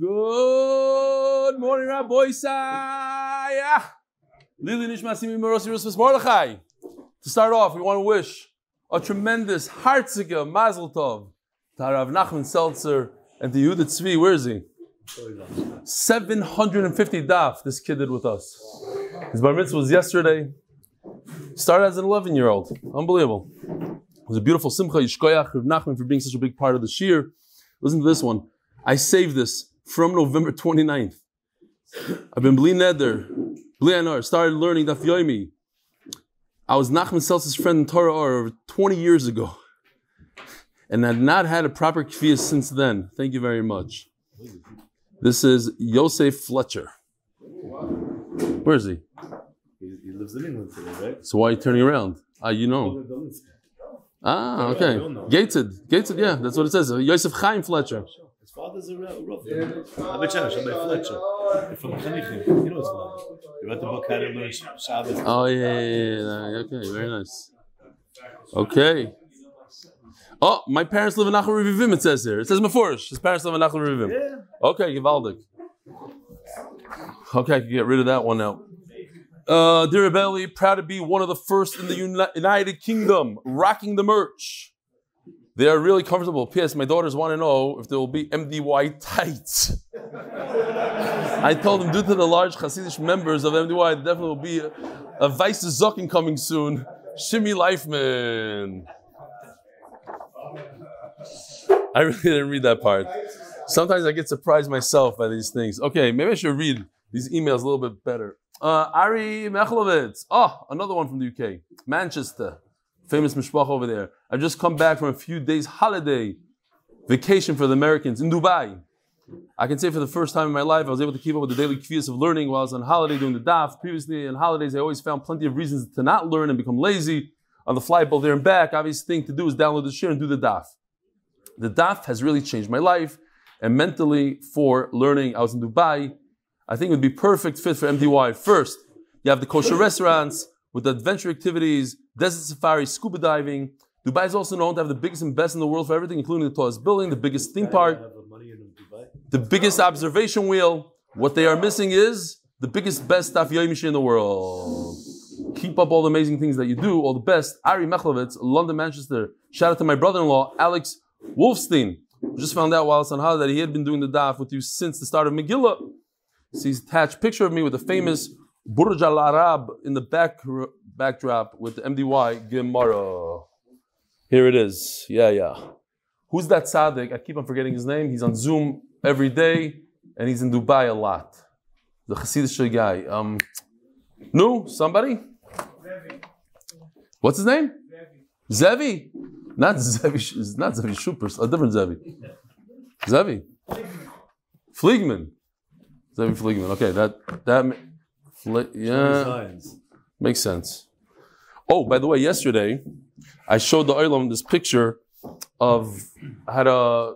Good morning, Rabbi Isaiah. Lili Nishmasimi Merosi Rusvas Mordechai. To start off, we want to wish a tremendous Hartzige Mazel Tov to Rav Nachman Seltzer and to Yehuda Tzvi. Where is he? 750 daf this kid did with us. His bar mitzvah was yesterday. Started as an 11 year old. Unbelievable. It was a beautiful simcha. Yishkoyach Rav Nachman for being such a big part of the shir. Listen to this one. I saved this from November 29th. I've been bli neder, bli anar, started learning daf yomi. I was Nachman Seltzer's friend in Torah over 20 years ago. And had not had a proper kfiyah since then. Thank you very much. This is Yosef Fletcher. Where is he? He, lives in England today, right? So why are you turning around? Ah, you know. Ah, okay. Gated. Gated, yeah, that's what it says. Yosef Chaim Fletcher. His father's a Rav. Rabbi Cherish, Rabbi Fletcher. They're from Chanichim. You know his father. He wrote the book How to Learn Shabbos. Oh, yeah, yeah, yeah, yeah. Okay, very nice. Okay. Oh, my parents live in Nachal Revivim, it says here. It says Meforish. His parents live in Nachal Revivim. Yeah. Okay, Givaldik. Okay, I can get rid of that one now. Uh, Dear Belly, proud to be one of the first in the Uni- United Kingdom, rocking the merch. They are really comfortable. P.S. My daughters want to know if there will be MDY tights. I told them, due to the large Hasidic members of MDY, there definitely will be a, a Weiss Zocken coming soon. Shimmy Leifman. I really didn't read that part. Sometimes I get surprised myself by these things. Okay, maybe I should read these emails a little bit better. Uh, Ari Mechlovitz. Oh, another one from the UK. Manchester. Famous mishpach over there. I've just come back from a few days holiday vacation for the Americans in Dubai. I can say for the first time in my life, I was able to keep up with the daily kvias of learning while I was on holiday doing the daf. Previously, on holidays, I always found plenty of reasons to not learn and become lazy. On the flight both there and back, obvious thing to do is download the shir and do the daf. The daf has really changed my life and mentally for learning. I was in Dubai. I think it would be perfect fit for MDY. First, you have the kosher restaurants with the adventure activities, desert safari, scuba diving. Dubai is also known to have the biggest and best in the world for everything, including the tallest building, the biggest theme park, the money in Dubai. the biggest observation wheel. What they are missing is the biggest, best Daf Yomi in the world. Keep up all the amazing things that you do. All the best. Ari Mechlovitz, London, Manchester. Shout out to my brother-in-law, Alex Wolfstein. Just found out while I was on holiday that he had been doing the Daf with you since the start of Megillah. So he's attached picture of me with the famous Burj Al Arab in the back backdrop with the MDY Gemara. Here it is. Yeah, yeah. Who's that tzaddik? I keep on forgetting his name. He's on Zoom every day, and he's in Dubai a lot. The Hasidic guy. Um, no, somebody. What's his name? Zevi. Not Zevi. It's not Zevi Shupers. A different Zevi. Zevi. Fliegman. Zevi Fliegman. Okay, that that yeah. Makes sense. Oh, by the way, yesterday I showed the Olam this picture of how to,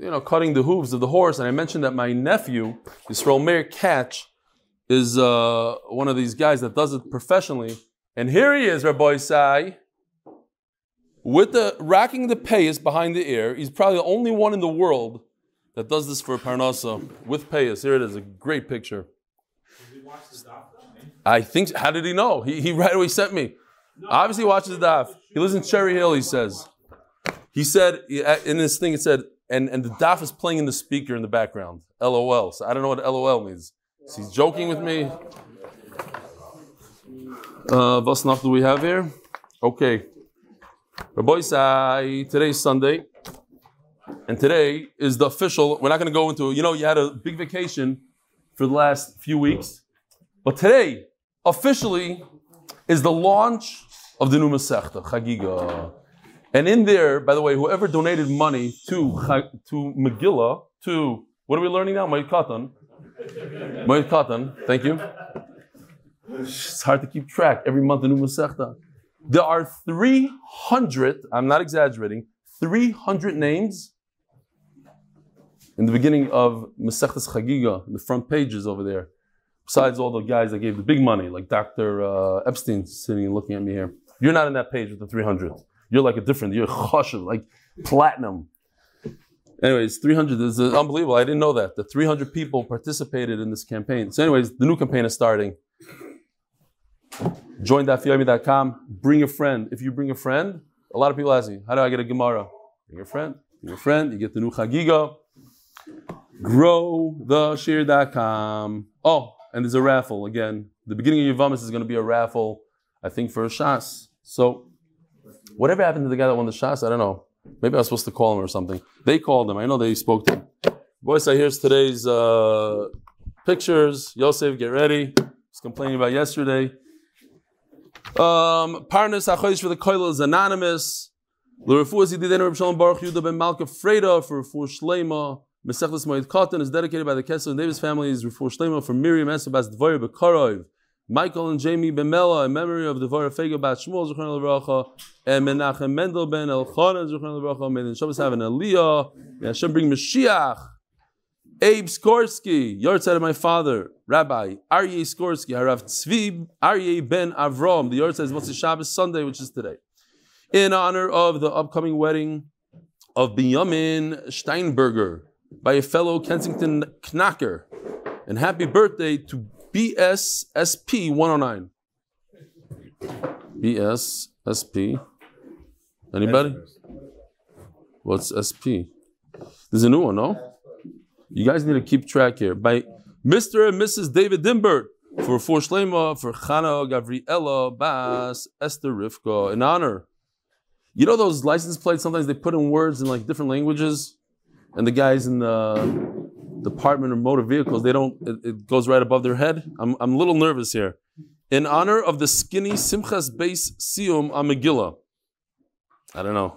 you know, cutting the hooves of the horse, and I mentioned that my nephew, Yisrael Meir Catch, is uh, one of these guys that does it professionally. And here he is, Rabbi Sai, with the racking the payas behind the ear. He's probably the only one in the world that does this for Parnasa with payas. Here it is, a great picture. I think. How did he know? He, he right away sent me. No, Obviously, he watches the daf. He lives in Cherry Hill. He says. He said in this thing. It said, and and the daf is playing in the speaker in the background. LOL. So I don't know what LOL means. Is he joking with me? Uh, what do we have here? Okay. Rabbi today's Sunday, and today is the official. We're not going to go into. You know, you had a big vacation for the last few weeks, but today officially is the launch of the new Masechta Chagiga. And in there, by the way, whoever donated money to to Megillah, to what are we learning now? Moed Katan. Moed Katan. Thank you. It's hard to keep track. Every month, a new Masechta. There are 300, I'm not exaggerating, 300 names in the beginning of Masechtas Chagiga, the front pages over there. Besides all the guys that gave the big money, like Dr. Uh, Epstein sitting and looking at me here. You're not in that page with the 300. You're like a different, you're choshev, like platinum. Anyways, 300 this is uh, unbelievable. I didn't know that. The 300 people participated in this campaign. So, anyways, the new campaign is starting. Join dafyomi.com. Bring a friend. If you bring a friend, a lot of people ask me, how do I get a Gemara? Bring a friend. Bring a friend. You get the new Chagiga. Grow the share.com. Oh, and there's a raffle again. The beginning of your Yavamas is going to be a raffle, I think, for a Shas. So, whatever happened to the guy that won the Shas, I don't know. Maybe I was supposed to call him or something. They called him. I know they spoke to him. Boys, I here's today's uh, pictures. Yosef, get ready. He's complaining about yesterday. Um, Parnas Achois for the Koil is anonymous. L'refuah Zididenu Reb Shalom Baruch Yudah ben Malka Freda for Refuah Shlema. Mesechlis Moed Katan is dedicated by the Kessel and Davis families. Refuah Shlema for Miriam Esabas Dvoyer Bekarov. Michael and Jamie Bemela in memory of the Dvoyer Fega Bat Shmuel Zuchron Levracha and Menachem Mendel ben Elchanan Zuchron Levracha. May the Shabbos have an Aliyah. May Hashem bring Mashiach. Abe Skorsky, Yortzeit of my father, Rabbi Aryeh Skorsky, Harav Tzvi Aryeh ben Avram, The Yortzeit is Motzei Shabbos Sunday, which is today. In honor of the upcoming wedding of Benjamin Steinberger by a fellow Kensington Knacker. And happy birthday to BSSP 109. BSSP. Anybody? What's SP? There's a new one, no? You guys need to keep track here. By Mr. and Mrs. David Dimbert for for Shlema, for Chana Gavriela Bas Esther Rivka in honor. You know those license plates, sometimes they put in words in like different languages, and the guys in the Department of Motor Vehicles, they don't, it, it goes right above their head. I'm, I'm a little nervous here. In honor of the skinny Simchas base Sium on Megillah. I don't know.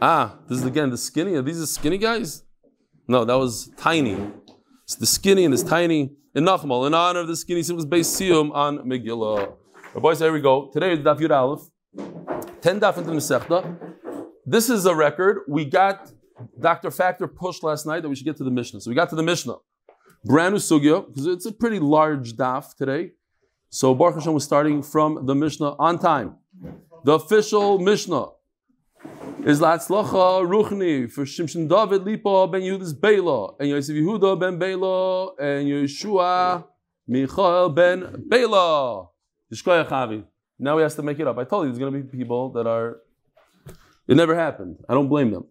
Ah, this is again the skinny. Are these the skinny guys? No, that was tiny. It's the skinny and this tiny. In Nachmal, in honor of the skinny Simchas base Sium on Megillah. boys, here we go. Today is Daf Yud Aleph. 10 Daf into the Masechta. This is a record. We got Dr. Factor pushed last night that we should get to the Mishnah. So we got to the Mishnah. Brand new Sugya, because it's a pretty large daf today. So Baruch Hashem was starting from the Mishnah on time. The official Mishnah is Latzlacha Ruchni for Shimshon David Lipa ben Yehuda's Bela, and Yosef Yehuda ben Bela, and Yeshua Michael ben Bela. Now he has to make it up. I told you there's going to be people that are. It never happened. I don't blame them.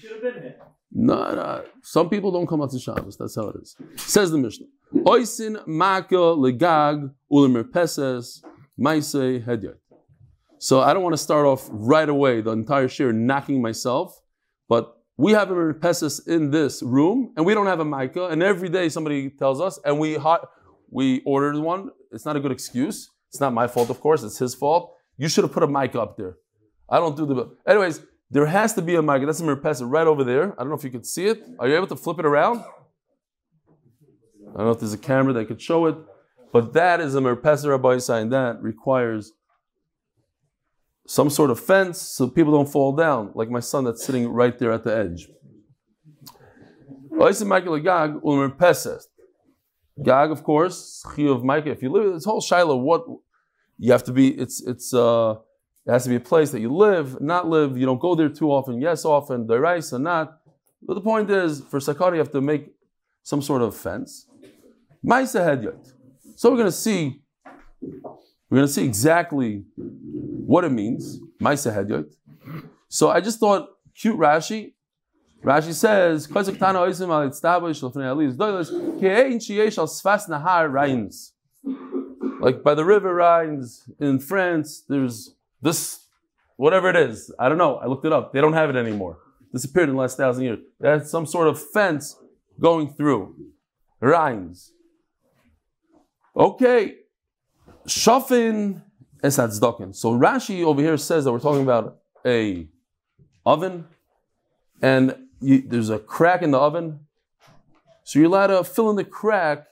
Should be there no, no. Some people don't come out to Shabbos. That's how it is. Says the Mishnah. Oisin maka legag ulemer peses maise hedyot. So I don't want to start off right away the entire share knocking myself, but we have a merpeses in this room, and we don't have a micah. And every day somebody tells us, and we hot, we ordered one. It's not a good excuse. It's not my fault, of course. It's his fault. You should have put a mic up there. I don't do the. Anyways, there has to be a a merpesa right over there. I don't know if you can see it. Are you able to flip it around? I don't know if there's a camera that could show it, but that is a merpesa rabbi sign. That requires some sort of fence so people don't fall down, like my son that's sitting right there at the edge. Gag, of course, of Micah. If you live this whole Shiloh, what you have to be, it's it's uh it has to be a place that you live, not live. You don't go there too often. Yes, often. Derais or not. But the point is, for sakari, you have to make some sort of fence. Maisa hedyot. So we're going to see. We're going to see exactly what it means. Maisa hedyot. So I just thought, cute Rashi. Rashi says, like by the river Rhines in France, there's this, whatever it is, I don't know. I looked it up. They don't have it anymore. Disappeared in the last thousand years. They had some sort of fence going through. Rhines. Okay. Shafin esatzdokin. So Rashi over here says that we're talking about a oven, and you, there's a crack in the oven. So you're allowed to fill in the crack.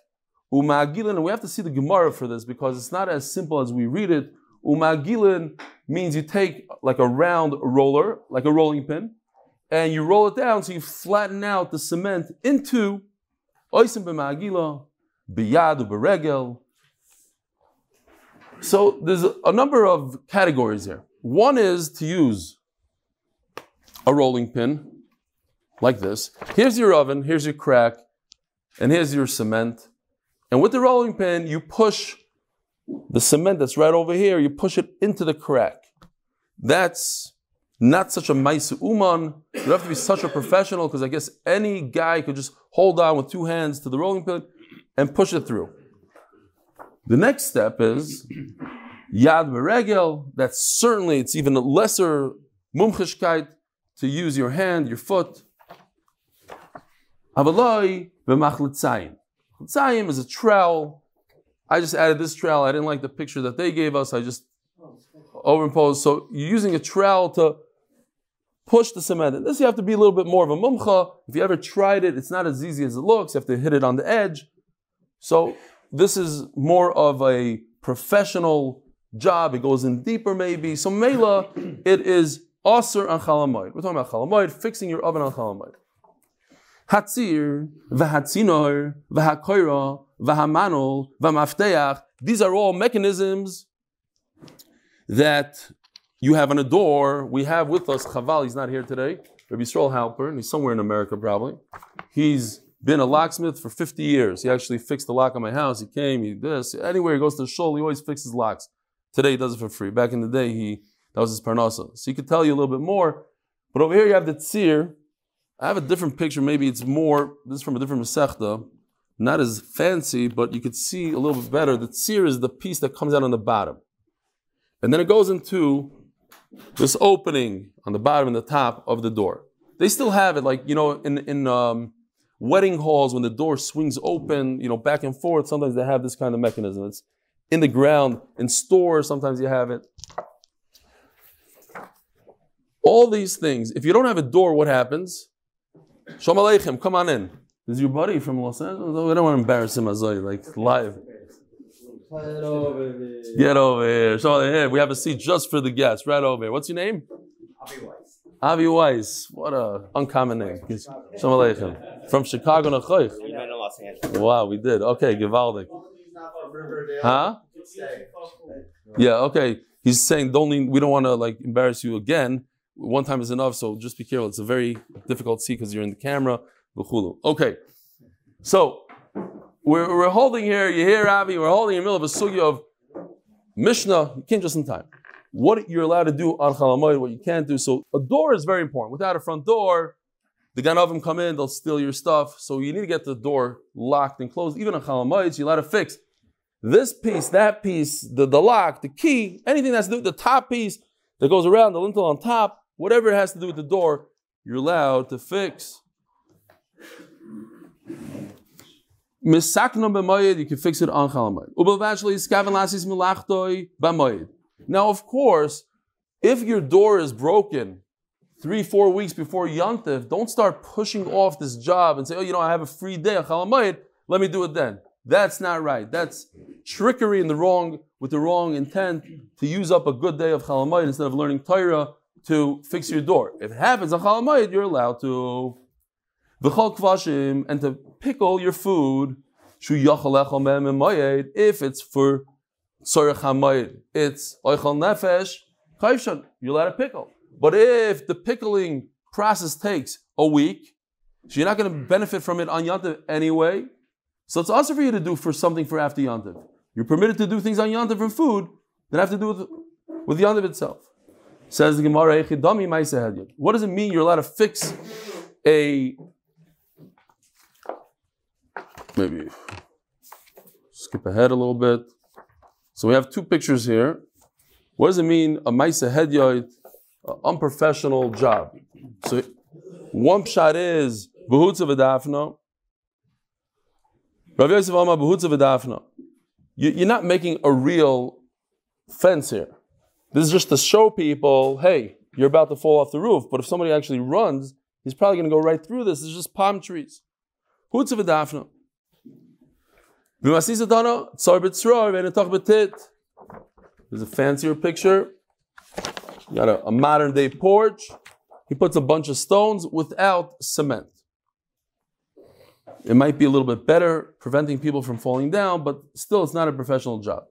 Umagilin, and we have to see the Gemara for this because it's not as simple as we read it. Umagilin means you take like a round roller, like a rolling pin, and you roll it down so you flatten out the cement into oisim b'magila, biyad beregel. So there's a number of categories here. One is to use a rolling pin, like this. Here's your oven, here's your crack, and here's your cement. And with the rolling pin, you push the cement that's right over here, you push it into the crack. That's not such a mice uman. You have to be such a professional because I guess any guy could just hold on with two hands to the rolling pin and push it through. The next step is yad meregel. That's certainly it's even a lesser mumchishkeit to use your hand, your foot. Avaloi v'machlitzayim. Litzayim is a trowel. I just added this trowel. I didn't like the picture that they gave us. I just overimposed. So you're using a trowel to push the cement. And this you have to be a little bit more of a mumcha. If you ever tried it, it's not as easy as it looks. You have to hit it on the edge. So this is more of a professional job. It goes in deeper maybe. So mela, it is Aser on chalamoid. We're talking about chalamoid, fixing your oven on chalamoid. Hatzir, v'hatzinor, v'hakoira, v'hamanol, v'mafteach. These are all mechanisms that you have on a door. We have with us Chaval. He's not here today. Rabbi Yisrael Halpern. He's somewhere in America probably. He's been a locksmith for 50 years. He actually fixed the lock on my house. He came. He this. Anywhere he goes to the shul, he always fixes locks. Today he does it for free. Back in the day, he that was his parnasa. So he could tell you a little bit more. But over here you have the tzir. I have a different picture. Maybe it's more, this is from a different Masechta. Not as fancy, but you could see a little bit better. The tzir is the piece that comes out on the bottom. And then it goes into this opening on the bottom and the top of the door. They still have it, like, you know, in, in um, wedding halls, when the door swings open, you know, back and forth, sometimes they have this kind of mechanism. It's in the ground. In stores, sometimes you have it. All these things. If you don't have a door, what happens? Shalom Aleichem, come on in. This is your buddy from Los Angeles. We don't want to embarrass him as like live. Get over here. Get over here. So here, we have a seat just for the guests, right over here. What's your name? Avi Weiss. Avi Weiss. What a uncommon name. Shalom Aleichem. From Chicago to Choich. We met in Los Angeles. Wow, we did. Okay, Givaldic. Huh? Yeah, okay. He's saying don't we don't want to like embarrass you again one time is enough, so just be careful. It's a very difficult seat because you're in the camera. Okay, so we're, we're holding here, you hear Avi, we're holding in the middle of a sugya of Mishnah, you can't just in time. What you're allowed to do on Chalamoid, what you can't do. So a door is very important. Without a front door, the Ganovim come in, they'll steal your stuff. So you need to get the door locked and closed. Even on Chalamoid, you're allowed to fix this piece, that piece, the, the lock, the key, anything that's the, the top piece that goes around the lintel on top, Whatever it has to do with the door, you're allowed to fix. Misakna b'mayid, you can fix it on chalamayid. Ubelvashli iskaven lasis milachtoi b'mayid. Now, of course, if your door is broken three, four weeks before Yantiv, don't start pushing off this job and say, oh, you know, I have a free day on chalamayid, let me do it then. That's not right. That's trickery in the wrong, with the wrong intent to use up a good day of chalamayid instead of learning Torah to fix your door. If it happens on Chalamayid, you're allowed to v'chol kvashim and to pickle your food. Shu if it's for tzorech hamayid, it's oichal nefesh chayvshan. You're allowed to pickle. But if the pickling process takes a week, so you're not going to benefit from it on Yantiv anyway. So it's also for you to do for something for after Yantiv. You're permitted to do things on Yantiv for food that have to do with, with Yantiv itself. Says the Gemara, What does it mean you're allowed to fix a maybe skip ahead a little bit. So we have two pictures here. What does it mean a Maisa Hedyot, unprofessional job? So one shot is Behutza V'dafna. Rav Yosef Amar Behutza V'dafna. You're not making a real fence here. This is just to show people, hey, you're about to fall off the roof. But if somebody actually runs, he's probably going to go right through this. It's just palm trees. There's a fancier picture. You got a, a modern day porch. He puts a bunch of stones without cement. It might be a little bit better, preventing people from falling down, but still, it's not a professional job.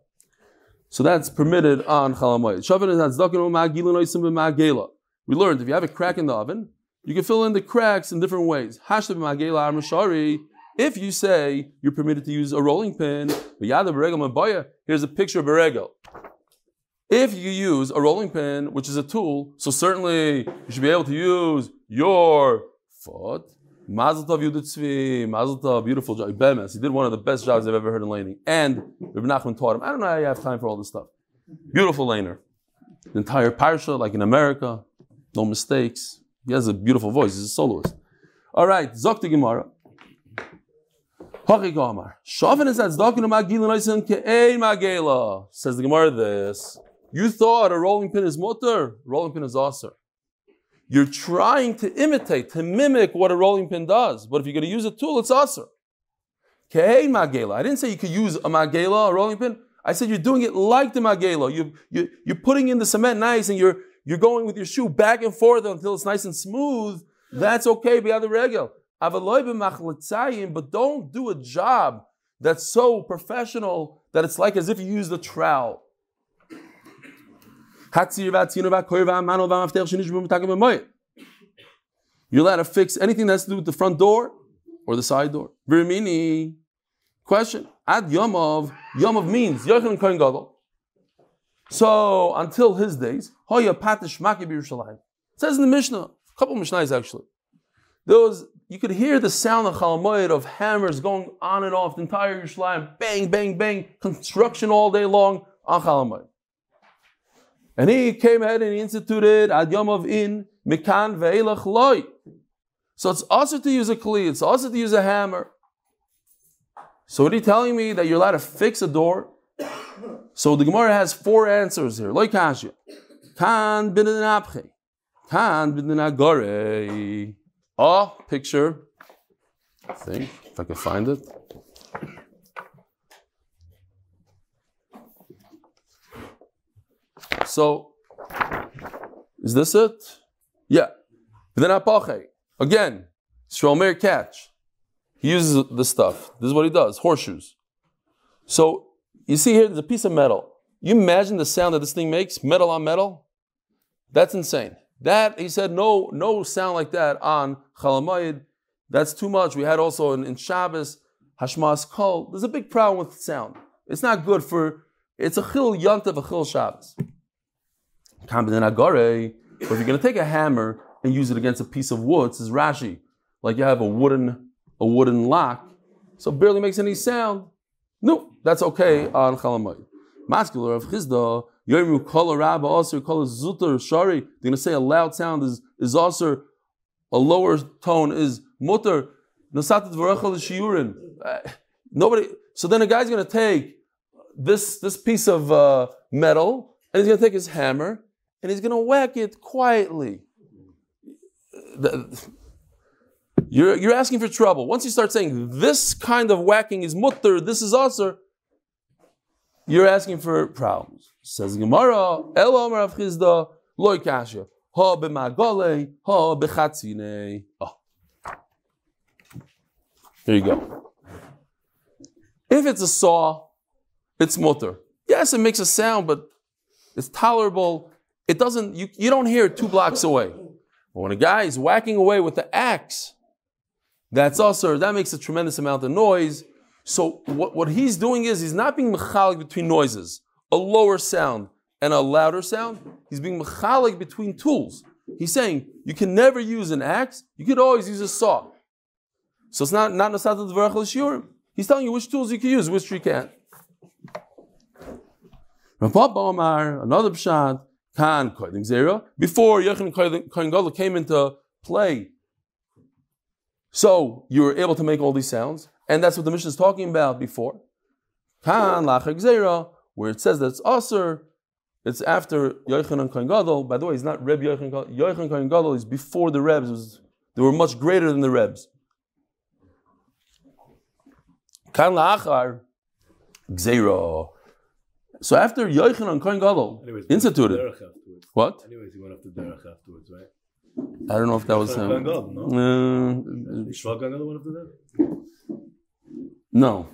So that's permitted on Chalamayit. We learned if you have a crack in the oven, You can fill in the cracks in different ways. If you say you're permitted to use a rolling pin, here's a picture of a regel. If you use a rolling pin, which is a tool, so certainly you should be able to use your foot. Mazel tov Yudit Mazel tov, beautiful job. Bemes, he did one of the best jobs I've ever heard in laning. And Rabbi Nachman taught him. I don't know how you have time for all this stuff. Beautiful laner. The entire parsha, like in America, no mistakes. He has a beautiful voice. He's a soloist. All right, Zok Gemara. Says the Gemara this. You thought a rolling pin is mutter, rolling pin is aser. You're trying to imitate, to mimic what a rolling pin does. But if you're going to use a tool, it's aser. Magela. I didn't say you could use a magela, a rolling pin. I said you're doing it like the magela. You, you, you're putting in the cement nice and you're, you're going with your shoe back and forth until it's nice and smooth. That's okay, be the regel. But don't do a job that's so professional that it's like as if you use a trowel. You're allowed to fix anything that has to do with the front door or the side door. Virmini. Question. Ad Yomov. Yomov means Yochanan Kohen Gadol. So until his days, Hoya Patish Maki. It says in the Mishnah, a couple of Mishnahs actually. There was you could hear the sound of Chalamoyed of hammers going on and off the entire Yerushalayim, bang, bang, bang, construction all day long on Chalamoyed. And he came ahead and instituted Ad Yom of In, Mikan Ve'elach Loi. So it's also to use a kli, it's also to use a hammer. So what are you telling me that you're allowed to fix a door? So the Gemara has four answers here. Loi kashya. Kan apche. Kan bidin Oh, picture. I think, if I can find it. So, is this it? Yeah. Then apache. Again, Shromer catch. He uses the stuff. This is what he does. Horseshoes. So you see here, there's a piece of metal. You imagine the sound that this thing makes, metal on metal. That's insane. That he said, no, no sound like that on Chalamayid. That's too much. We had also in, in Shabbos, Hashmas Kol. There's a big problem with sound. It's not good for. It's a chil yantav, a chil Shabbos. But if you're going to take a hammer and use it against a piece of wood, says Rashi, like you have a wooden a wooden lock, so barely makes any sound. No, that's okay on Chalamayid. Masculine of Chisda, Yomu Kol Rabba also Kol Zutar Shari. They're going to say a loud sound is is also a lower tone is mutter. Uh, nobody. So then a guy's going to take this this piece of uh, metal and he's going to take his hammer and he's going to whack it quietly. You're, you're asking for trouble. Once you start saying this kind of whacking is mutter, this is usher, you're asking for problems. Says Gemara, El Omer of Chisda, Loy Kasha, Ha b'magole, Ha b'chatzine. Oh. Ah. There you go. If it's a saw, it's mutter. Yes, it makes a sound, but it's tolerable it doesn't, you, you don't hear it two blocks away. But when a guy is whacking away with the axe, that's also, that makes a tremendous amount of noise. So what, what he's doing is he's not being mechalik between noises, a lower sound and a louder sound. He's being mechalik between tools. He's saying you can never use an axe, you could always use a saw. So it's not not nasat the He's telling you which tools you can use, which you can't. Another pshat, Kan Koidim Zera, before Yechon Kohen Gadol came into play. So you were able to make all these sounds, and that's what the mission is talking about before. Kan Lachak Zera, where it says that it's Aser, it's after Yochanan Kohen Gadol. By the way, it's not Reb Yochanan Gadol. Yochanan Kohen Gadol is before the Rebs. Was, they were much greater than the Rebs. Kan Lachar Gzera. So after Yochanan Kohen Gadol instituted, what? Anyways, he went off the derech afterwards, right? I don't know if that was him. Kohen Gadol, no? Uh, Yishmael Kohen Gadol went off the derech. no,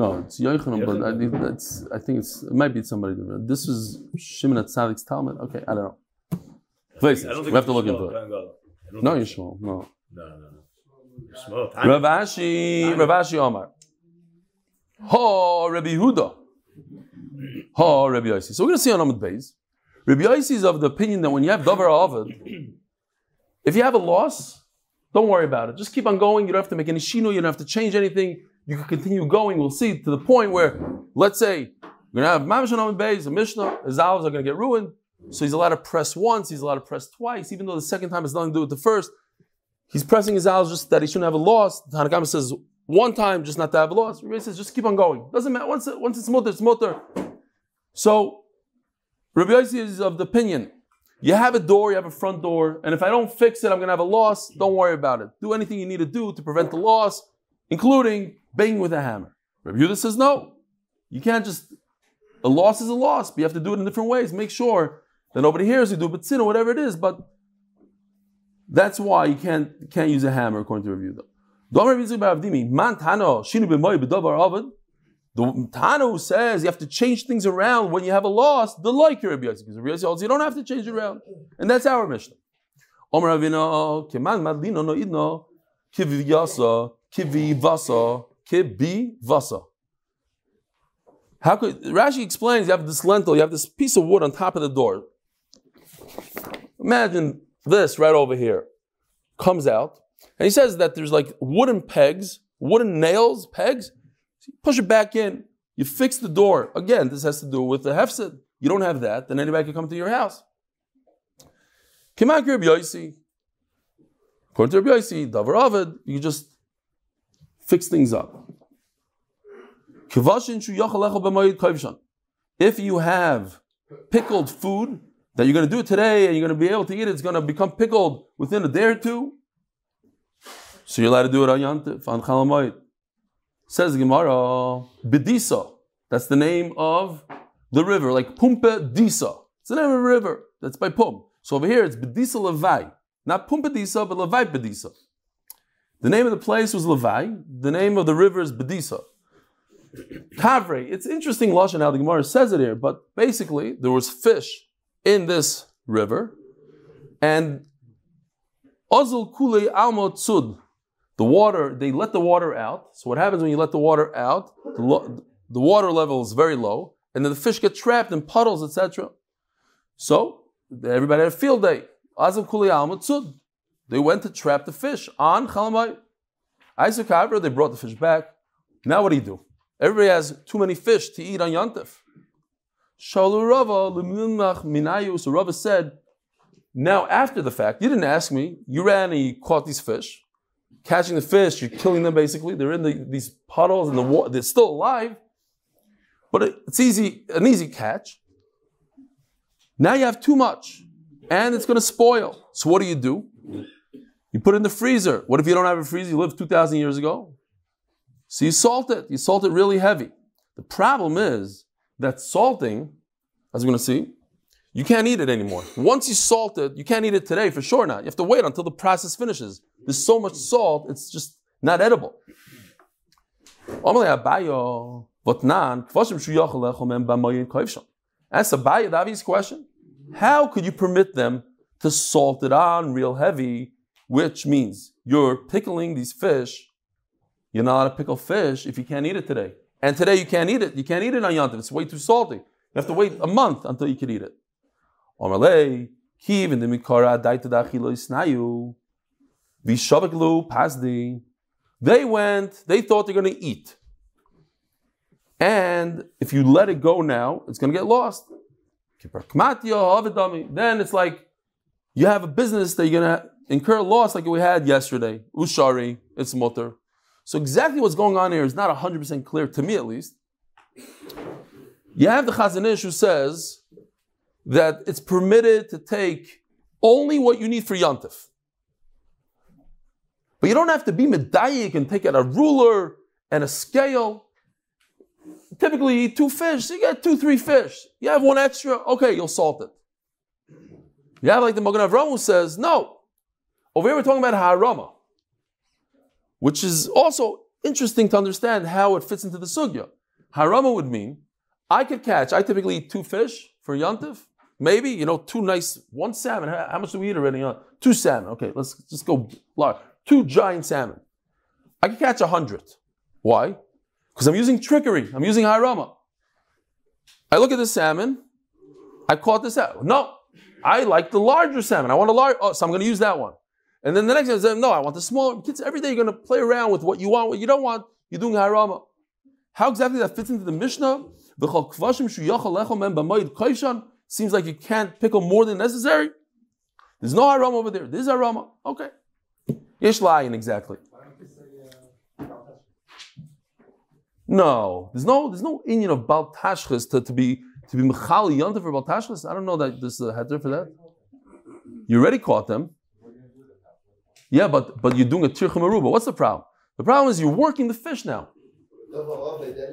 no, it's Yochanan, but I think that's. I think it's. It might be somebody different. This is Shimon HaTzadik's Talmud. Okay, I don't know. Please, I don't we have to look into it. Kohen Gadol. I don't No, think- Yishmael. No. No, no, no. Yishmael, Tanya. Rav Ashi, Rav Ashi Omar. Ho, Rabbi Yehuda. Ho, Rabbi Yossi. So we're going to see on Amud Beis. Rabbi Yossi is of the opinion that when you have Davar Ovid, if you have a loss, don't worry about it. Just keep on going. You don't have to make any shino. You don't have to change anything. You can continue going. We'll see to the point where, let's say, we're going to have Mamash Amud Beis, a Mishnah, his olives are going to get ruined. So he's allowed to press once, he's allowed to press twice, even though the second time has nothing to do with the first. He's pressing his olives just that he shouldn't have a loss. The Tanakama says one time just not to have a loss. Rabbi says just keep on going. Doesn't matter. Once, once it's mutter, it's mutter. So Rabbi Yossi is of the opinion. You have a door, you have a front door, and if I don't fix it, I'm gonna have a loss. Don't worry about it. Do anything you need to do to prevent the loss, including banging with a hammer. Rabbi Yehuda says no. You can't just a loss is a loss, but you have to do it in different ways. Make sure that nobody hears you do but sin or whatever it is, but that's why you can't can't use a hammer according to Rabbi Yehuda. Tano. The Tana who says you have to change things around when you have a loss, the like your Rabbi Yossi, because Rabbi Yossi holds you don't have to change it around, and that's our Mishnah. Omer Avino, Keman Madlino no idno, Kivi Yasa, Kivi Vasa, Kibi Vasa. How could Rashi explains you have this lentil, you have this piece of wood on top of the door. Imagine this right over here comes out, and he says that there's like wooden pegs, wooden nails, pegs. So push it back in, you fix the door. Again, this has to do with the hefset. You don't have that, then anybody can come to your house. According to Rabbi Yossi, Davar Ovid, you just fix things up. If you have pickled food that you're going to do today and you're going to be able to eat it, it's going to become pickled within a day or two. So you're allowed to do it on Yantif, on Chalamayit. Says Gemara, Bedisa. That's the name of the river, like Pumbedisa. It's the name of a river. That's by Pum. So over here it's Bedisa Levai. Not Pumbedisa, but Levai Bedisa. The name of the place was Levai. The name of the river is Bedisa. Kavre. It's interesting lashon how the Gemara says it here, but basically there was fish in this river, and Ozul Kule Almo Tzud. The water, they let the water out. So what happens when you let the water out? The, lo- the water level is very low, and then the fish get trapped in puddles, etc. So everybody had a field day. Azul Kule Almo Tzud. They went to trap the fish on Chalamai. Isaac Kavra, they brought the fish back. Now what do you do? Everybody has too many fish to eat on Yantif. Shalu Rava, Lemilmach Minayu. So Rava said, now after the fact, you didn't ask me. You ran and you caught these fish. Catching the fish, you're killing them basically. They're in the, these puddles and the water. They're still alive. But it- it's easy, an easy catch. Now you have too much. And it's going to spoil. So what do you do? You put it in the freezer. What if you don't have a freezer? You lived 2,000 years ago. So you salt it. You salt it really heavy. The problem is that salting, as we're going to see, you can't eat it anymore. Once you salt it, you can't eat it today for sure not. You have to wait until the process finishes. There's so much salt, it's just not edible. Ask Abaye the obvious question. How could you permit them to salt it on real heavy, which means you're pickling these fish you're not allowed to pickle fish if you can't eat it today. And today you can't eat it. You can't eat it on Yantiv. It's way too salty. You have to wait a month until you can eat it. Omalei, kiv in the mikara daita dachilo isnayu. Vishavaklu pasdi. They went, they thought they're going to eat. And if you let it go now, it's going to get lost. Then it's like you have a business that you're going to incur loss like we had yesterday. Ushari, it's mutter. So exactly what's going on here is not 100% clear, to me at least. You have the Chazon Ish who says that it's permitted to take only what you need for Yantif. But you don't have to be medayik and take out a ruler and a scale. Typically, you eat two fish, so you get two, three fish. You have one extra, okay, you'll salt it. You have like the Mogan Avram who says, no. Over here we're talking about Harama which is also interesting to understand how it fits into the sugya. Harama would mean I could catch, I typically eat two fish for Yantif. Maybe, you know, two nice, one salmon. How, much do we eat already? Uh, two salmon. Okay, let's just go large. Two giant salmon. I can catch a hundred. Why? Because I'm using trickery. I'm using harama. I look at the salmon. I caught this out. No, I like the larger salmon. I want a large, oh, so I'm going to use that one. And then the next one, said, no, I want the smaller. Kids, every day you're going to play around with what you want, what you don't want. You're doing harama. How exactly that fits into the Mishnah? Seems like you can't pickle more than necessary. There's no harama over there. There's harama. Okay. Yesh layin exactly. No, there's no there's no Indian of Bal Tashchis to, to be to be Mechali Yonta for Bal Tashchis. I don't know that there's a header for that. You already caught them. Yeah, but but you're doing a tirchim aruba. What's the problem? The problem is you're working the fish now.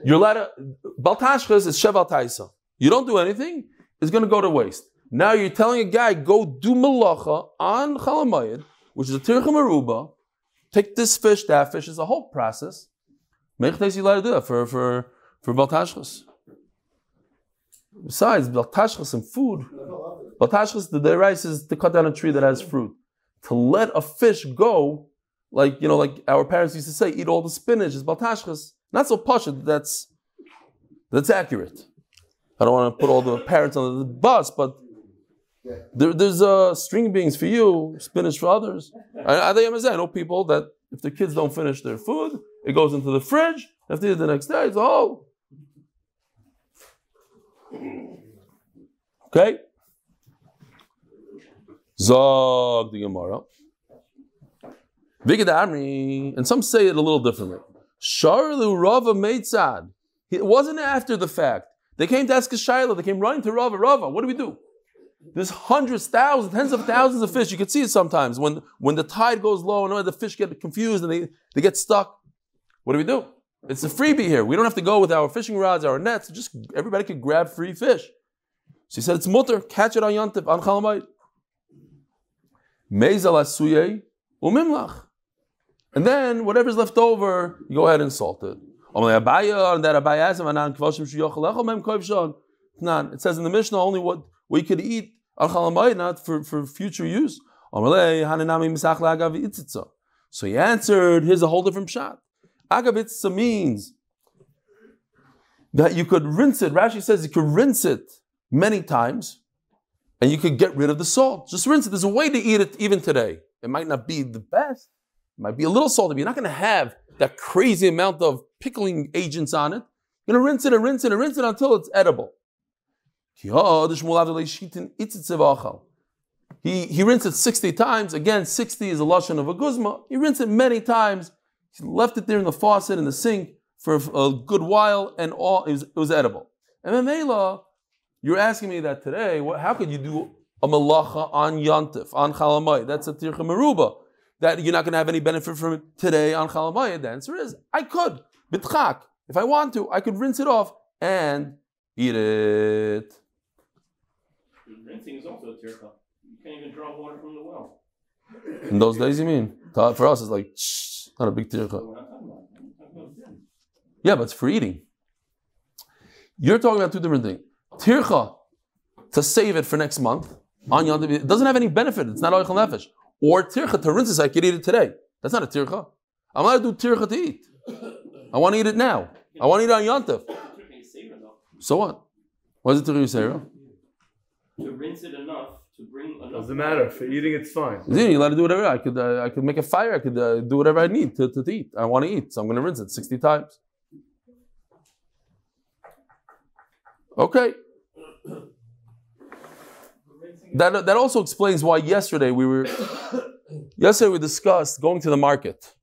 You're allowed to is Sheval Taisa. You don't do anything, it's going to go to waste. Now you're telling a guy go do malacha on chalamayid, which is a tirchim aruba. Take this fish, that fish. It's a whole process. Mechtes you allowed to do that for for for baltashchas. Besides baltashchas and food, baltashchas the rice is to cut down a tree that has fruit. To let a fish go, like you know, like our parents used to say, eat all the spinach is baltashchas. Not so pasha. That's that's accurate. I don't want to put all the parents on the bus, but there, there's uh, string beans for you, spinach for others. I, I, I know people that if the kids don't finish their food, it goes into the fridge. If they the next day, it's all. Okay? Zog the Gemara. Amri, and some say it a little differently. Sharlu Rava Meitzad. It wasn't after the fact. They came to ask a Shiloh. They came running to Rava. Rava, what do we do? There's hundreds, thousands, tens of thousands of fish. You can see it sometimes when, when the tide goes low and the fish get confused and they, they get stuck. What do we do? It's a freebie here. We don't have to go with our fishing rods, our nets. Just everybody can grab free fish. So he said it's mutter. Catch it on yontif on chalamayit. Mezal asuye umimlach. And then whatever's left over, you go ahead and salt it. It says in the Mishnah only what we could eat not for, for future use. So he answered, here's a whole different shot. Agavitza means that you could rinse it. Rashi says you could rinse it many times and you could get rid of the salt. Just rinse it. There's a way to eat it even today. It might not be the best. It might be a little salty, but you're not going to have that crazy amount of pickling agents on it. You're going to rinse it and rinse it and rinse it until it's edible. He, he rinsed it 60 times. Again, 60 is a lashon of a guzma. He rinsed it many times. He left it there in the faucet, in the sink, for a good while, and all it was, it was edible. And then Mela, you're asking me that today. What, how could you do a malacha on yantif, on chalamay? That's a tircha meruba. That you're not going to have any benefit from it today on chalamay. The answer is, I could. Bitchak. If I want to, I could rinse it off and eat it. Rinsing is also a tircha. You can't even draw water from the well. In those days, you mean? For us, it's like, shh, not a big tircha. Yeah, but it's for eating. You're talking about two different things. Tircha, to save it for next month, on Yom it doesn't have any benefit. It's not oichel nefesh. Or tircha, to rinse it, I could eat it today. That's not a tircha. I'm not to do tircha to eat. I want to eat it now. I want to eat it on Yom So what? Why is it tircha yisera? To rinse it enough to bring enough. Doesn't matter. For eating, it's fine. Yeah, you let it do whatever. I could, uh, I could make a fire. I could uh, do whatever I need to, to, to eat. I want to eat, so I'm going to rinse it 60 times. Okay. That, that also explains why yesterday we were yesterday we discussed going to the market.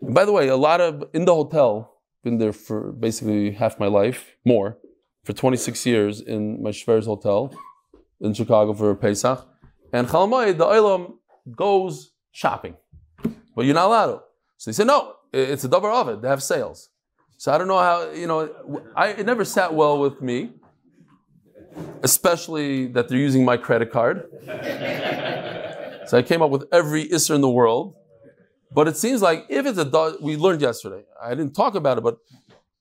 And by the way, a lot of in the hotel, been there for basically half my life, more, for 26 years in my Schwer's hotel in Chicago for Pesach. And Chalmai, the Olam goes shopping. But you're not allowed to. So they said, no, it's a davar of it. They have sales. So I don't know how, you know, I, it never sat well with me, especially that they're using my credit card. so I came up with every Isser in the world. But it seems like if it's a, we learned yesterday, I didn't talk about it, but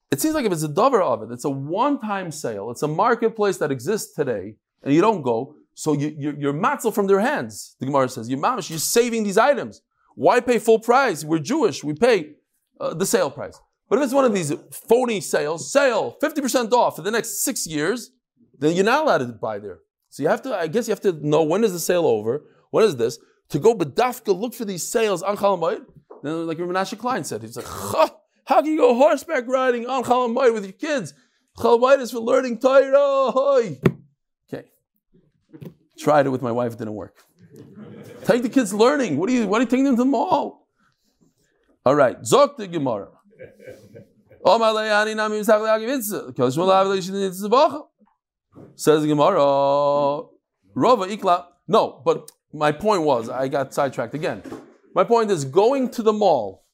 it seems like if it's a davar of it, it's a one time sale, it's a marketplace that exists today and you don't go, so you, you're, you're matzel from their hands. The Gemara says, you're mamish, you're saving these items. Why pay full price? We're Jewish. We pay uh, the sale price. But if it's one of these phony sales, sale 50% off for the next six years, then you're not allowed to buy there. So you have to, I guess you have to know when is the sale over, when is this, to go bedafka look for these sales on Chalamayit. Then like Menashe Klein said, he's like, how can you go horseback riding on Chalamayit with your kids? Chalamayit is for learning Torah. Okay. Tried it with my wife, it didn't work. Take the kids learning. What are you, what are you taking them to the mall? All right. Zok the Gemara. Says Gemara, Rava Ikla. No, but my point was, I got sidetracked again. My point is going to the mall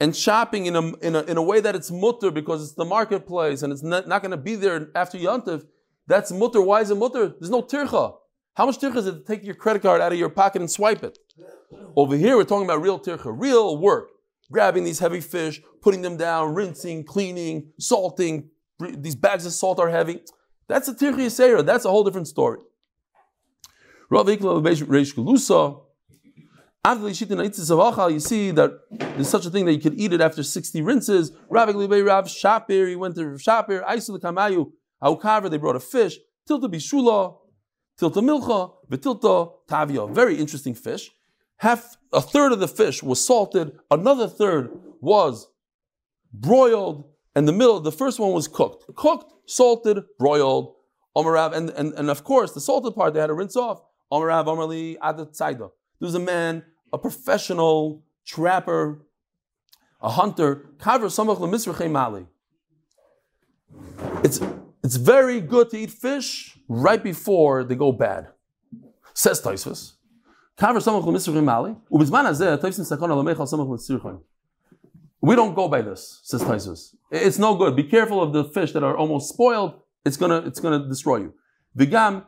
and shopping in a, in a, in a way that it's mutter because it's the marketplace and it's not, not going to be there after Yontif, that's mutter. Why is it mutter? There's no tircha. How much tircha is it to take your credit card out of your pocket and swipe it? Over here, we're talking about real tircha, real work. Grabbing these heavy fish, putting them down, rinsing, cleaning, salting. These bags of salt are heavy. That's a tircha yisera. That's a whole different story. Rav Ikla Reish Galusa. You see that there's such a thing that you could eat it after 60 rinses. Rav Rav Shapir, he went to Shapir, Aisul Kamayu, Aukavra, they brought a fish, Tilta Bishula, Tilta Milcha, Vitilta Tavia. Very interesting fish. Half a third of the fish was salted, another third was broiled, and the middle, the first one was cooked. Cooked, salted, broiled, Omarav, and, and, and of course the salted part they had to rinse off. Omarav, Omarli, Adat There was a man, a professional trapper, a hunter, Kavra Samach Mali. It's it's very good to eat fish right before they go bad. Says Taisvus. We don't go by this, says Taisus. It's no good. Be careful of the fish that are almost spoiled. It's gonna, it's gonna destroy you. Vigam,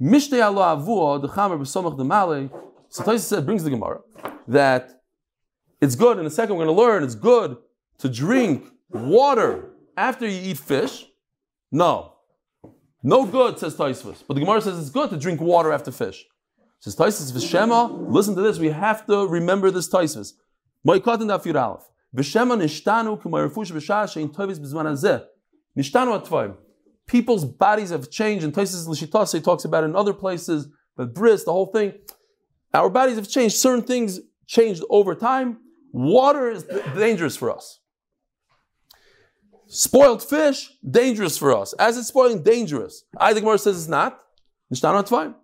mishtei alo avuo, the chamer b'somach demale. So Taisus said, brings the Gemara, that it's good, in a second we're gonna learn, it's good to drink water after you eat fish, no. No good, says Taisus. But the Gemara says it's good to drink water after fish. Says Taisvus Vishema, listen to this, we have to remember this Taisvus. Moikatan daf aleph. Vishema nishtanu kumayifush v'shah shein tovis b'zman hazeh. Nishtanu atvaim. People's bodies have changed, and Taisus Lishitase talks about it in other places, but bris, the whole thing. Our bodies have changed. Certain things changed over time. Water is dangerous for us. Spoiled fish, dangerous for us. As it's spoiling, dangerous. I the Gemara says it's not. Nishtanu atfayim.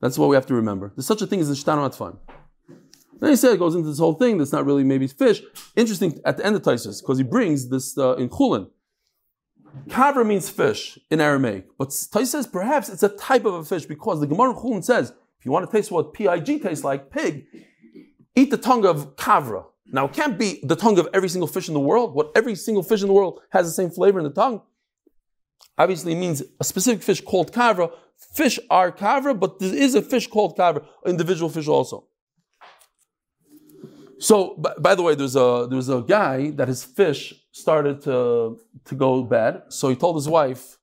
That's what we have to remember. There's such a thing as nishtanu atfayim. Then he said it goes into this whole thing that's not really maybe fish. Interesting at the end of Taisus, because he brings this uh, in Chulin. Kavra means fish in Aramaic, but Taisus says perhaps it's a type of a fish because the Gemara in Chulin says if you want to taste what pig tastes like, pig, eat the tongue of kavra. Now, it can't be the tongue of every single fish in the world. What every single fish in the world has the same flavor in the tongue. Obviously, means a specific fish called kavra. Fish are kavra, but there is a fish called kavra, individual fish also. So, by, by, the way, there's a there's a guy that his fish started to to go bad. So he told his wife,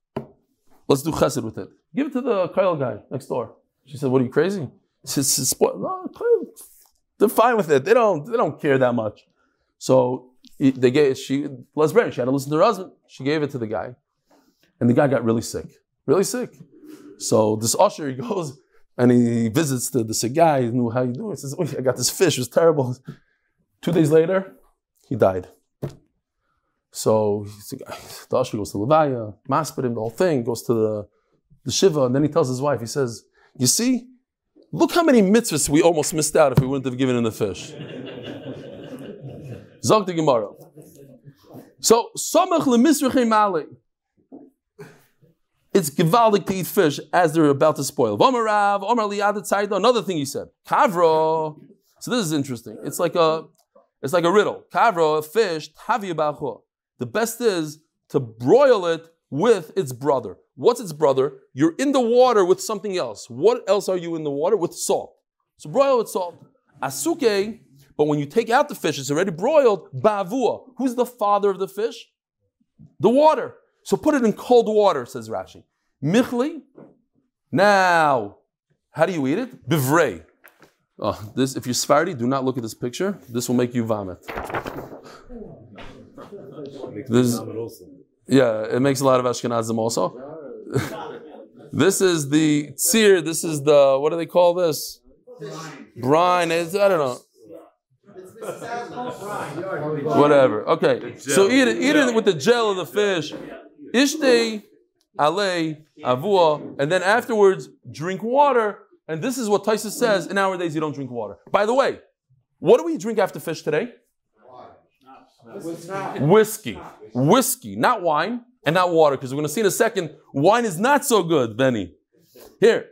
"Let's do chesed with it. Give it to the Kyle guy next door." She said, "What are you crazy?" He says, "No, they're fine with it. They don't they don't care that much. So they gave she Les Brand, she had to listen to her husband. She gave it to the guy. And the guy got really sick. Really sick. So this usher he goes and he visits the, the guy, he knew how you doing. He says, I got this fish, it was terrible. Two days later, he died. So the usher goes to Levaya, Masperim, the whole thing, goes to the, the Shiva, and then he tells his wife, he says, You see, Look how many mitzvahs we almost missed out if we wouldn't have given him the fish. Zog the Gemara. So, samach lemisrachim mali. It's gewaldig to eat fish as they're about to spoil. Vomarav, Omar Another thing he said, kavro. So this is interesting. It's like a, it's like a riddle. Kavro, a fish, tavi The best is to broil it with its brother. What's its brother? You're in the water with something else. What else are you in the water? With salt. So broil with salt. Asuke, but when you take out the fish, it's already broiled. Bavua. Who's the father of the fish? The water. So put it in cold water, says Rashi. Michli, Now, how do you eat it? Bivrei. Oh, this, if you're Sephardi, do not look at this picture. This will make you vomit. This, yeah, it makes a lot of Ashkenazim also. this is the tzir. This is the what do they call this? Brine. I don't know. Whatever. Okay. So eat it. Eat it with the gel of the fish. Ishte, ale, avua, and then afterwards drink water. And this is what Tysus says. In our days, you don't drink water. By the way, what do we drink after fish today? Whiskey. Whiskey, not wine and not water, because we're going to see in a second, wine is not so good, Benny. Here,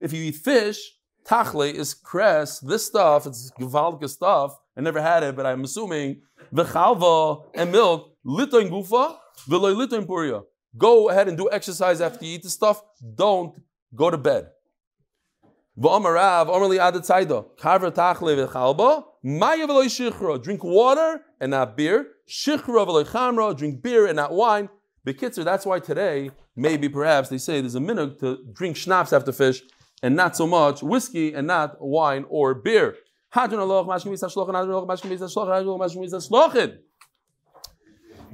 if you eat fish, tachle is cress, this stuff, it's gewaltige stuff. I never had it, but I'm assuming, and milk, litoin gufa, v'loy litoin puria. Go ahead and do exercise after you eat the stuff. Don't go to bed. Drink water and not beer, drink beer and not wine. Bekitzer, that's why today, maybe perhaps they say there's a minute to drink schnapps after fish and not so much whiskey and not wine or beer.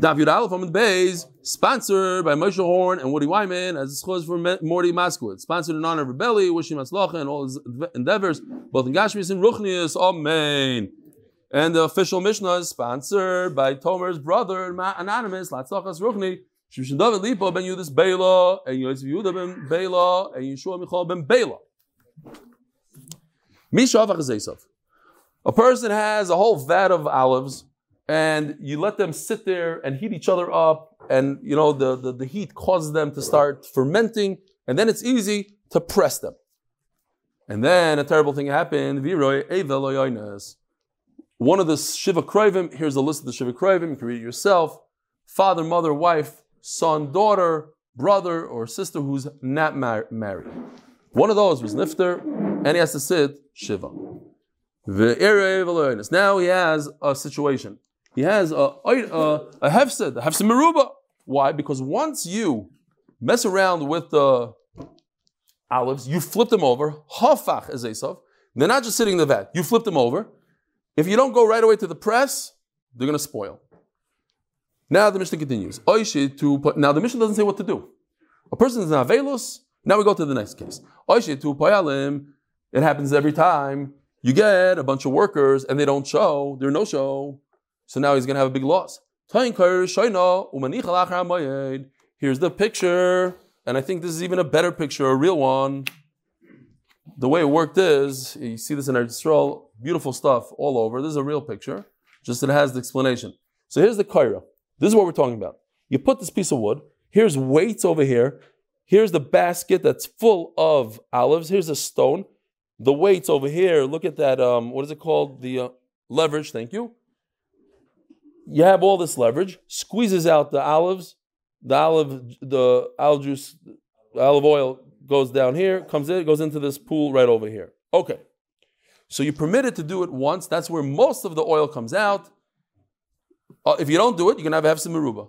Hadron aloch, mashkim yisa shlochin, hadron aloch, mashkim yisa shlochin, hadron aloch, mashkim yisa shlochin. Dav Yud from the Bays, sponsored by Moshe Horn and Woody Wyman as a for Morty Moskowitz. Sponsored in honor of Rebelli, wishing Matzlacha and all his endeavors, both in Gashmis and Ruchnius. Amen. And the official Mishnah is sponsored by Tomer's brother, Anonymous, Latzlachas Ruchni, Shimshon David Lipo ben Yudis Bela, and Yosef Yehuda ben Bela, and Yeshua Michal ben Bela. Misha A person has a whole vat of olives and you let them sit there and heat each other up, and you know the, the, the heat causes them to start fermenting, and then it's easy to press them. And then a terrible thing happened. One of the Shiva Kroivim, here's a list of the Shiva Kroivim, you can read it yourself. Father, mother, wife, son, daughter, brother, or sister who's not mar- married. One of those was Nifter, and he has to sit Shiva. Now he has a situation he has a, a, a hefsed, a hefsed meruba. Why? Because once you mess around with the olives, you flip them over, hafach as Esav, they're not just sitting in the vat, you flip them over. If you don't go right away to the press, they're going to spoil. Now the mission continues. to Now the mission doesn't say what to do. A person is an avelus. Now we go to the next case. To payalim. It happens every time. You get a bunch of workers and they don't show. They're no show. So now he's going to have a big loss. Here's the picture, and I think this is even a better picture, a real one. The way it worked is, you see this in our scroll, beautiful stuff all over. This is a real picture, just it has the explanation. So here's the kaira. This is what we're talking about. You put this piece of wood, here's weights over here, here's the basket that's full of olives, here's a stone, the weights over here, look at that, um, what is it called? The uh, leverage, thank you you have all this leverage, squeezes out the olives, the olive, the olive juice, the olive oil goes down here, comes in, goes into this pool right over here. Okay. So you're permitted to do it once. That's where most of the oil comes out. Uh, if you don't do it, you're going to have have some meruba.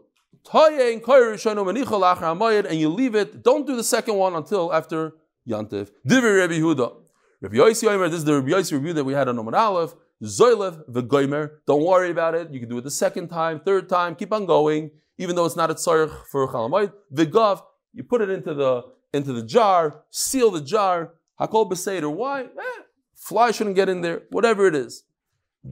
And you leave it. Don't do the second one until after Yantiv. Divi Rabbi Huda. Rabbi Yossi this is the Rabbi Yossi review that we had on Omer Aleph. Zoilev v'goimer. Don't worry about it. You can do it the second time, third time. Keep on going, even though it's not a tzarich for chalamayit. V'gav. You put it into the into the jar. Seal the jar. Hakol b'seder. Why? Eh, fly shouldn't get in there. Whatever it is.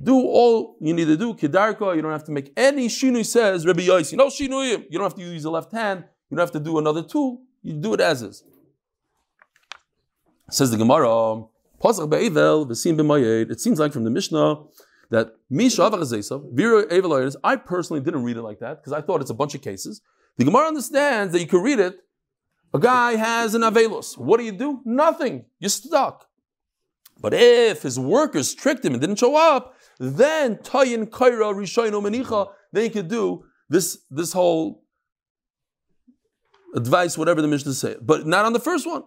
Do all you need to do. Kedarka. You don't have to make any shinui. Says Rabbi Yossi. No shinuyim. You don't have to use the left hand. You don't have to do another tool. You do it as is. Says the Gemara. It seems like from the Mishnah that I personally didn't read it like that because I thought it's a bunch of cases. The Gemara understands that you can read it. A guy has an Avelus. What do you do? Nothing. You're stuck. But if his workers tricked him and didn't show up, then Tayin Kaira Rishayno Menicha, then he could do this, this whole advice, whatever the Mishnah say. But not on the first one.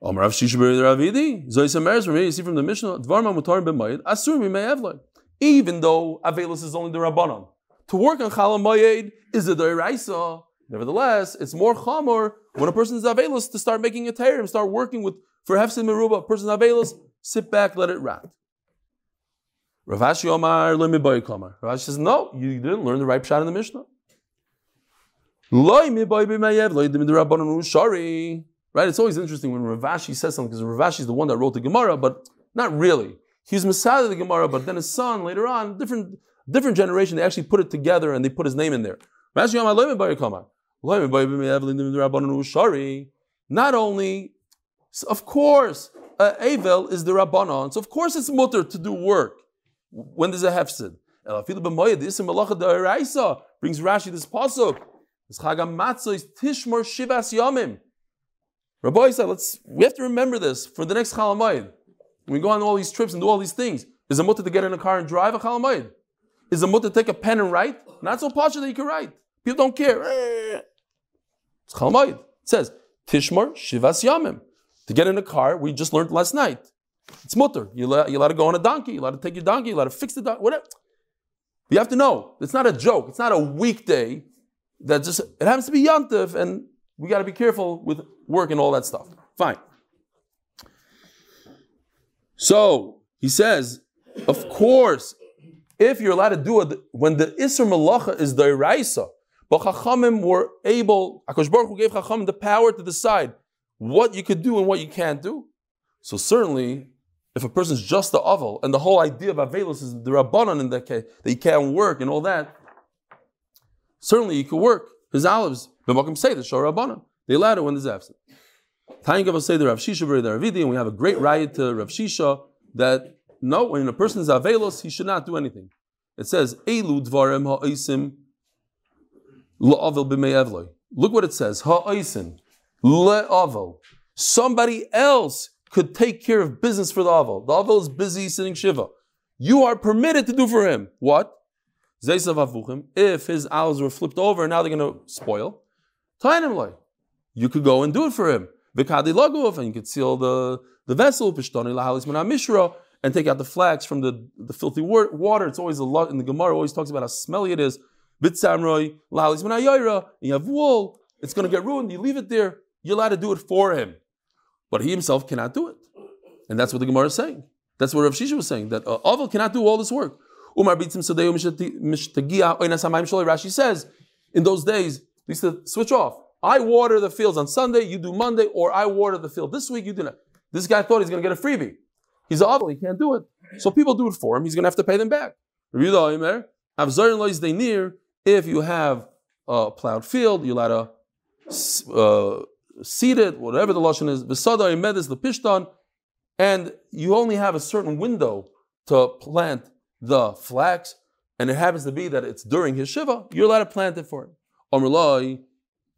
Rav Shishbar Ravidi, Zoysa Meres from here, you see from the Mishnah, Dvarma Mutar B'Mayid, Asur Mi Me'evloi. Even though Avelus is only the Rabbanon. To work on Chalam Mayed is a Doiraisa. Nevertheless, it's more chamor when a person is avelus to start making a terim, start working with for hefsid meruba. Person is avelus, sit back, let it rot. Rav Ashi Omar lemiboy kamar. Rav Ashi says, no, you didn't learn the right shot in the Mishnah. Loi miboy b'mayev, loi d'midrabbanon shari. Right? It's always interesting when Rav Ashi says something because Rav Ashi is the one that wrote the Gemara, but not really. He's Masada the Gemara, but then his son later on, different different generation, they actually put it together and they put his name in there. Not only, of course, uh, Avel is the Rabbanon, so of course it's mutter to do work when there's a hefsid. Brings Rashi this pasuk. This Chagam is Tishmor Shivas Yomim. Rabbi said, let's, we have to remember this for the next Chalamayid. We go on all these trips and do all these things, is a mutter to get in a car and drive a Chalamayid? Is a mutter to take a pen and write? Not so partial that you can write. People don't care. Eh. It's Chalamayid. It says, Tishmar Shivas Yamim. To get in a car, we just learned last night. It's mutter. You let, you let it go on a donkey. You let it take your donkey. You let it fix the donkey. Whatever. You have to know. It's not a joke. It's not a weekday. That just it happens to be Yantiv, and we got to be careful with work and all that stuff. Fine. So he says, of course, if you're allowed to do it when the Isser Malacha is the Iraisa, but Chachamim were able, Akash Baruch Hu gave Chachamim the power to decide what you could do and what you can't do. So certainly, if a person's just the aval, and the whole idea of avelus is the rabbanon in that case, that you can't work and all that, certainly you could work. His olives, B'makim say the shor rabbanon. They allowed it when there's absent. Tying of say the Rav Shisha the Ravidi, and we have a great riot to Rav Shisha that no, when a person is avelos, he should not do anything. It says, Elu dvarem ha'oisim b'me'evloi. Look what it says, ha'oisim le'avel. Somebody else could take care of business for the avel. The avel is busy sitting shiva. You are permitted to do for him. What? If his owls were flipped over, now they're going to spoil. Tainim You could go and do it for him. Vikadi lagov, and you could seal the, the vessel, pishtoni lahalis mishra, and take out the flax from the, the filthy water. It's always a lot in the Gemara, always talks about how smelly it is. Bitsamroi, lahalis minayira, you have wool, it's going to get ruined, you leave it there, you're allowed to do it for him. But he himself cannot do it. And that's what the Gemara is saying. That's what Rav Shisha was saying, that uh, Avel cannot do all this work. Umar Mishtegiyah Oenasamayim Sholai Rashi says, in those days, they used to switch off. I water the fields on Sunday, you do Monday, or I water the field this week, you do not. This guy thought he's going to get a freebie. He's awful, he can't do it. So people do it for him, he's going to have to pay them back. If you have a plowed field, you let a uh, seed it, whatever the lashon is, imedis the pishtan, and you only have a certain window to plant the flax, and it happens to be that it's during his shiva, you're allowed to plant it for him.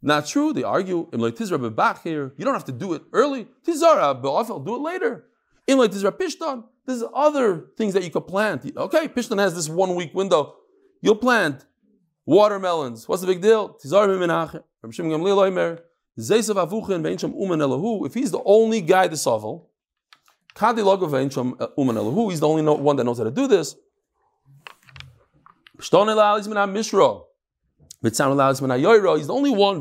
Not true. They argue. You don't have to do it early. Tizara, but do it later. Like Tizra Pishtan, there's other things that you could plant. Okay, Pishtan has this one week window. You'll plant watermelons. What's the big deal? If he's the only guy the sovel, he's the only one that knows how to do this. He's the only one.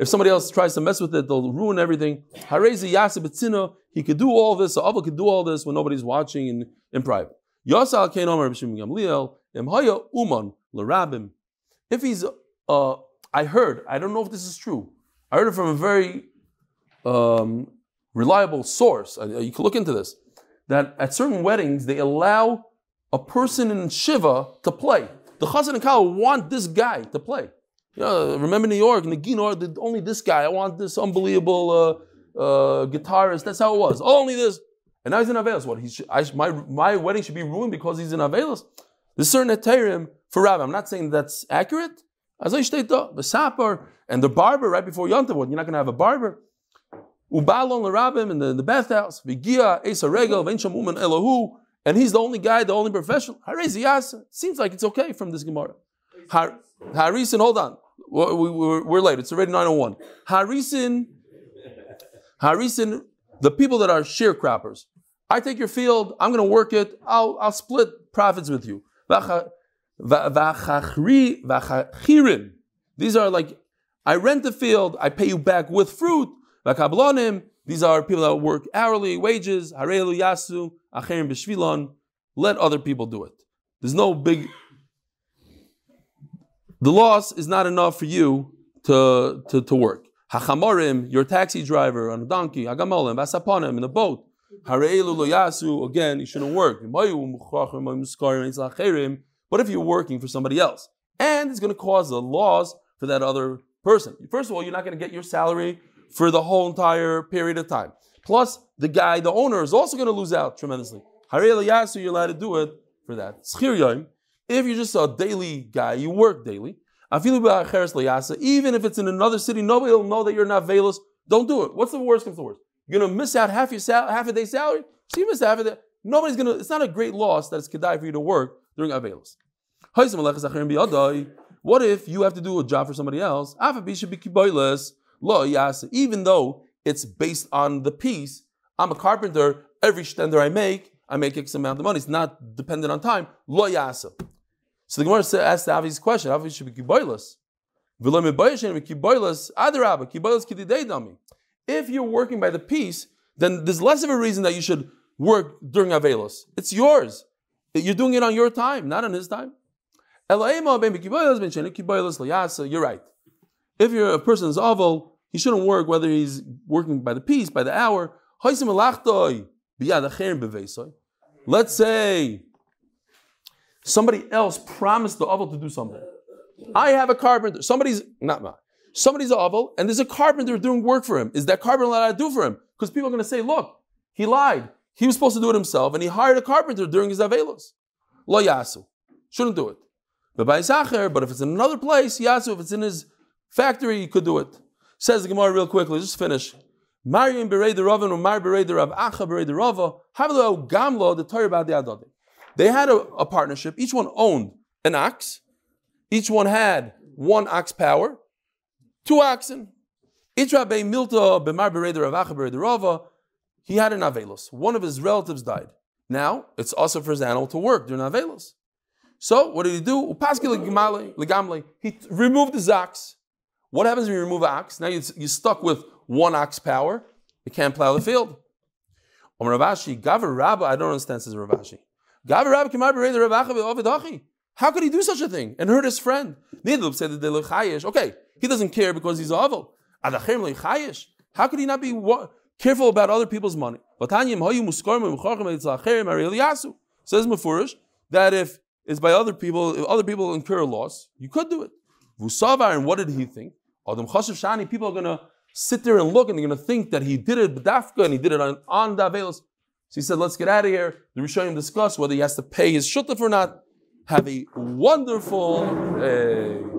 If somebody else tries to mess with it, they'll ruin everything. He could do all this. So Abba could do all this when nobody's watching in, in private. If he's, uh, I heard, I don't know if this is true. I heard it from a very um, reliable source. Uh, you can look into this. That at certain weddings they allow a person in shiva to play. The chazan and kala want this guy to play. You know, remember New York, Nagino, only this guy. I want this unbelievable uh, uh, guitarist. That's how it was. Only this. And now he's in Avelis. What? He's, I, my, my wedding should be ruined because he's in Avelis. There's certain eterim for Rabbi. I'm not saying that's accurate. As I state the sapper and the barber right before Yontav. You're not going to have a barber. Ubalon l'rabim in the, the bathhouse. Vigia esa regel v'ensham uman elohu and he's the only guy, the only professional. Harezi Seems like it's okay from this Gemara. Har, Harisin, hold on. We're, we're, we're, late. It's already 901. Harisin, Harisin, the people that are sharecroppers. I take your field, I'm going to work it, I'll, I'll split profits with you. These are like, I rent the field, I pay you back with fruit. Vakablonim, these are people that work hourly wages. Harelu yasu, acherim b'shvilon. Let other people do it. There's no big. The loss is not enough for you to, to, to work. Hachamorim, your taxi driver on a donkey, agamolim, vasaponim, in a boat. Harelu lo yasu, again, you shouldn't work. But if you're working for somebody else, and it's going to cause a loss for that other person. First of all, you're not going to get your salary for the whole entire period of time. Plus, the guy, the owner, is also going to lose out tremendously. Harei yasu, you're allowed to do it for that. If you're just a daily guy, you work daily. Even if it's in another city, nobody will know that you're not veilous. Don't do it. What's the worst comes to worst? You're gonna miss out half your sal- half a day's salary. So you miss half of that. Nobody's gonna. It's not a great loss that it's kedai for you to work during avelos. What if you have to do a job for somebody else? Even though it's based on the piece, I'm a carpenter. Every stender I make, I make X amount of money. It's not dependent on time. Lo yasa. So the Gemara asks the obvious question: Avi should be kiboilas. If you're working by the piece, then there's less of a reason that you should work during Avelos. It's yours. You're doing it on your time, not on his time. You're right. If you're a person's oval, he shouldn't work whether he's working by the piece, by the hour. Let's say somebody else promised the oval to do something. I have a carpenter. Somebody's not mine. Somebody's oval, and there's a carpenter doing work for him. Is that carpenter allowed to do for him? Because people are going to say, look, he lied. He was supposed to do it himself, and he hired a carpenter during his avelos. Lo yasu. Shouldn't do it. But by Sacher, but if it's in another place, yasu, if it's in his factory, he could do it. Says the Gemara real quickly, just finish. Mariam berei the Ravan, Mar berei the Rav Acha berei the Rava, Havlo Gamlo, the Torah about the Adode. They had a, a partnership, each one owned an ox, each one had one ox power, two oxen. Each Rabbi Milta b'mar berei the Rav Acha berei the Rava, he had an Avelos. One of his relatives died. Now, it's also for his animal to work during Avelos. So, what did he do? He removed the ox. What happens when you remove an ox? Now you're stuck with one ox power. You can't plow the field. Om Rav Ashi, Gavar Rabba, I don't understand, says Rav Ashi. Gavar Rabba How could he do such a thing and hurt his friend? Nidlub said that Okay, he doesn't care because he's awful. How could he not be careful about other people's money? Says Mefurish that if it's by other people, if other people incur a loss, you could do it. Vusavar, and what did he think? Adam Chashav Shani, people are going to sit there and look and they're going to think that he did it b'dafka and he did it on, on Davelos. So he said, let's get out of here. The Rishonim discuss whether he has to pay his shutaf or not. Have a wonderful. Uh,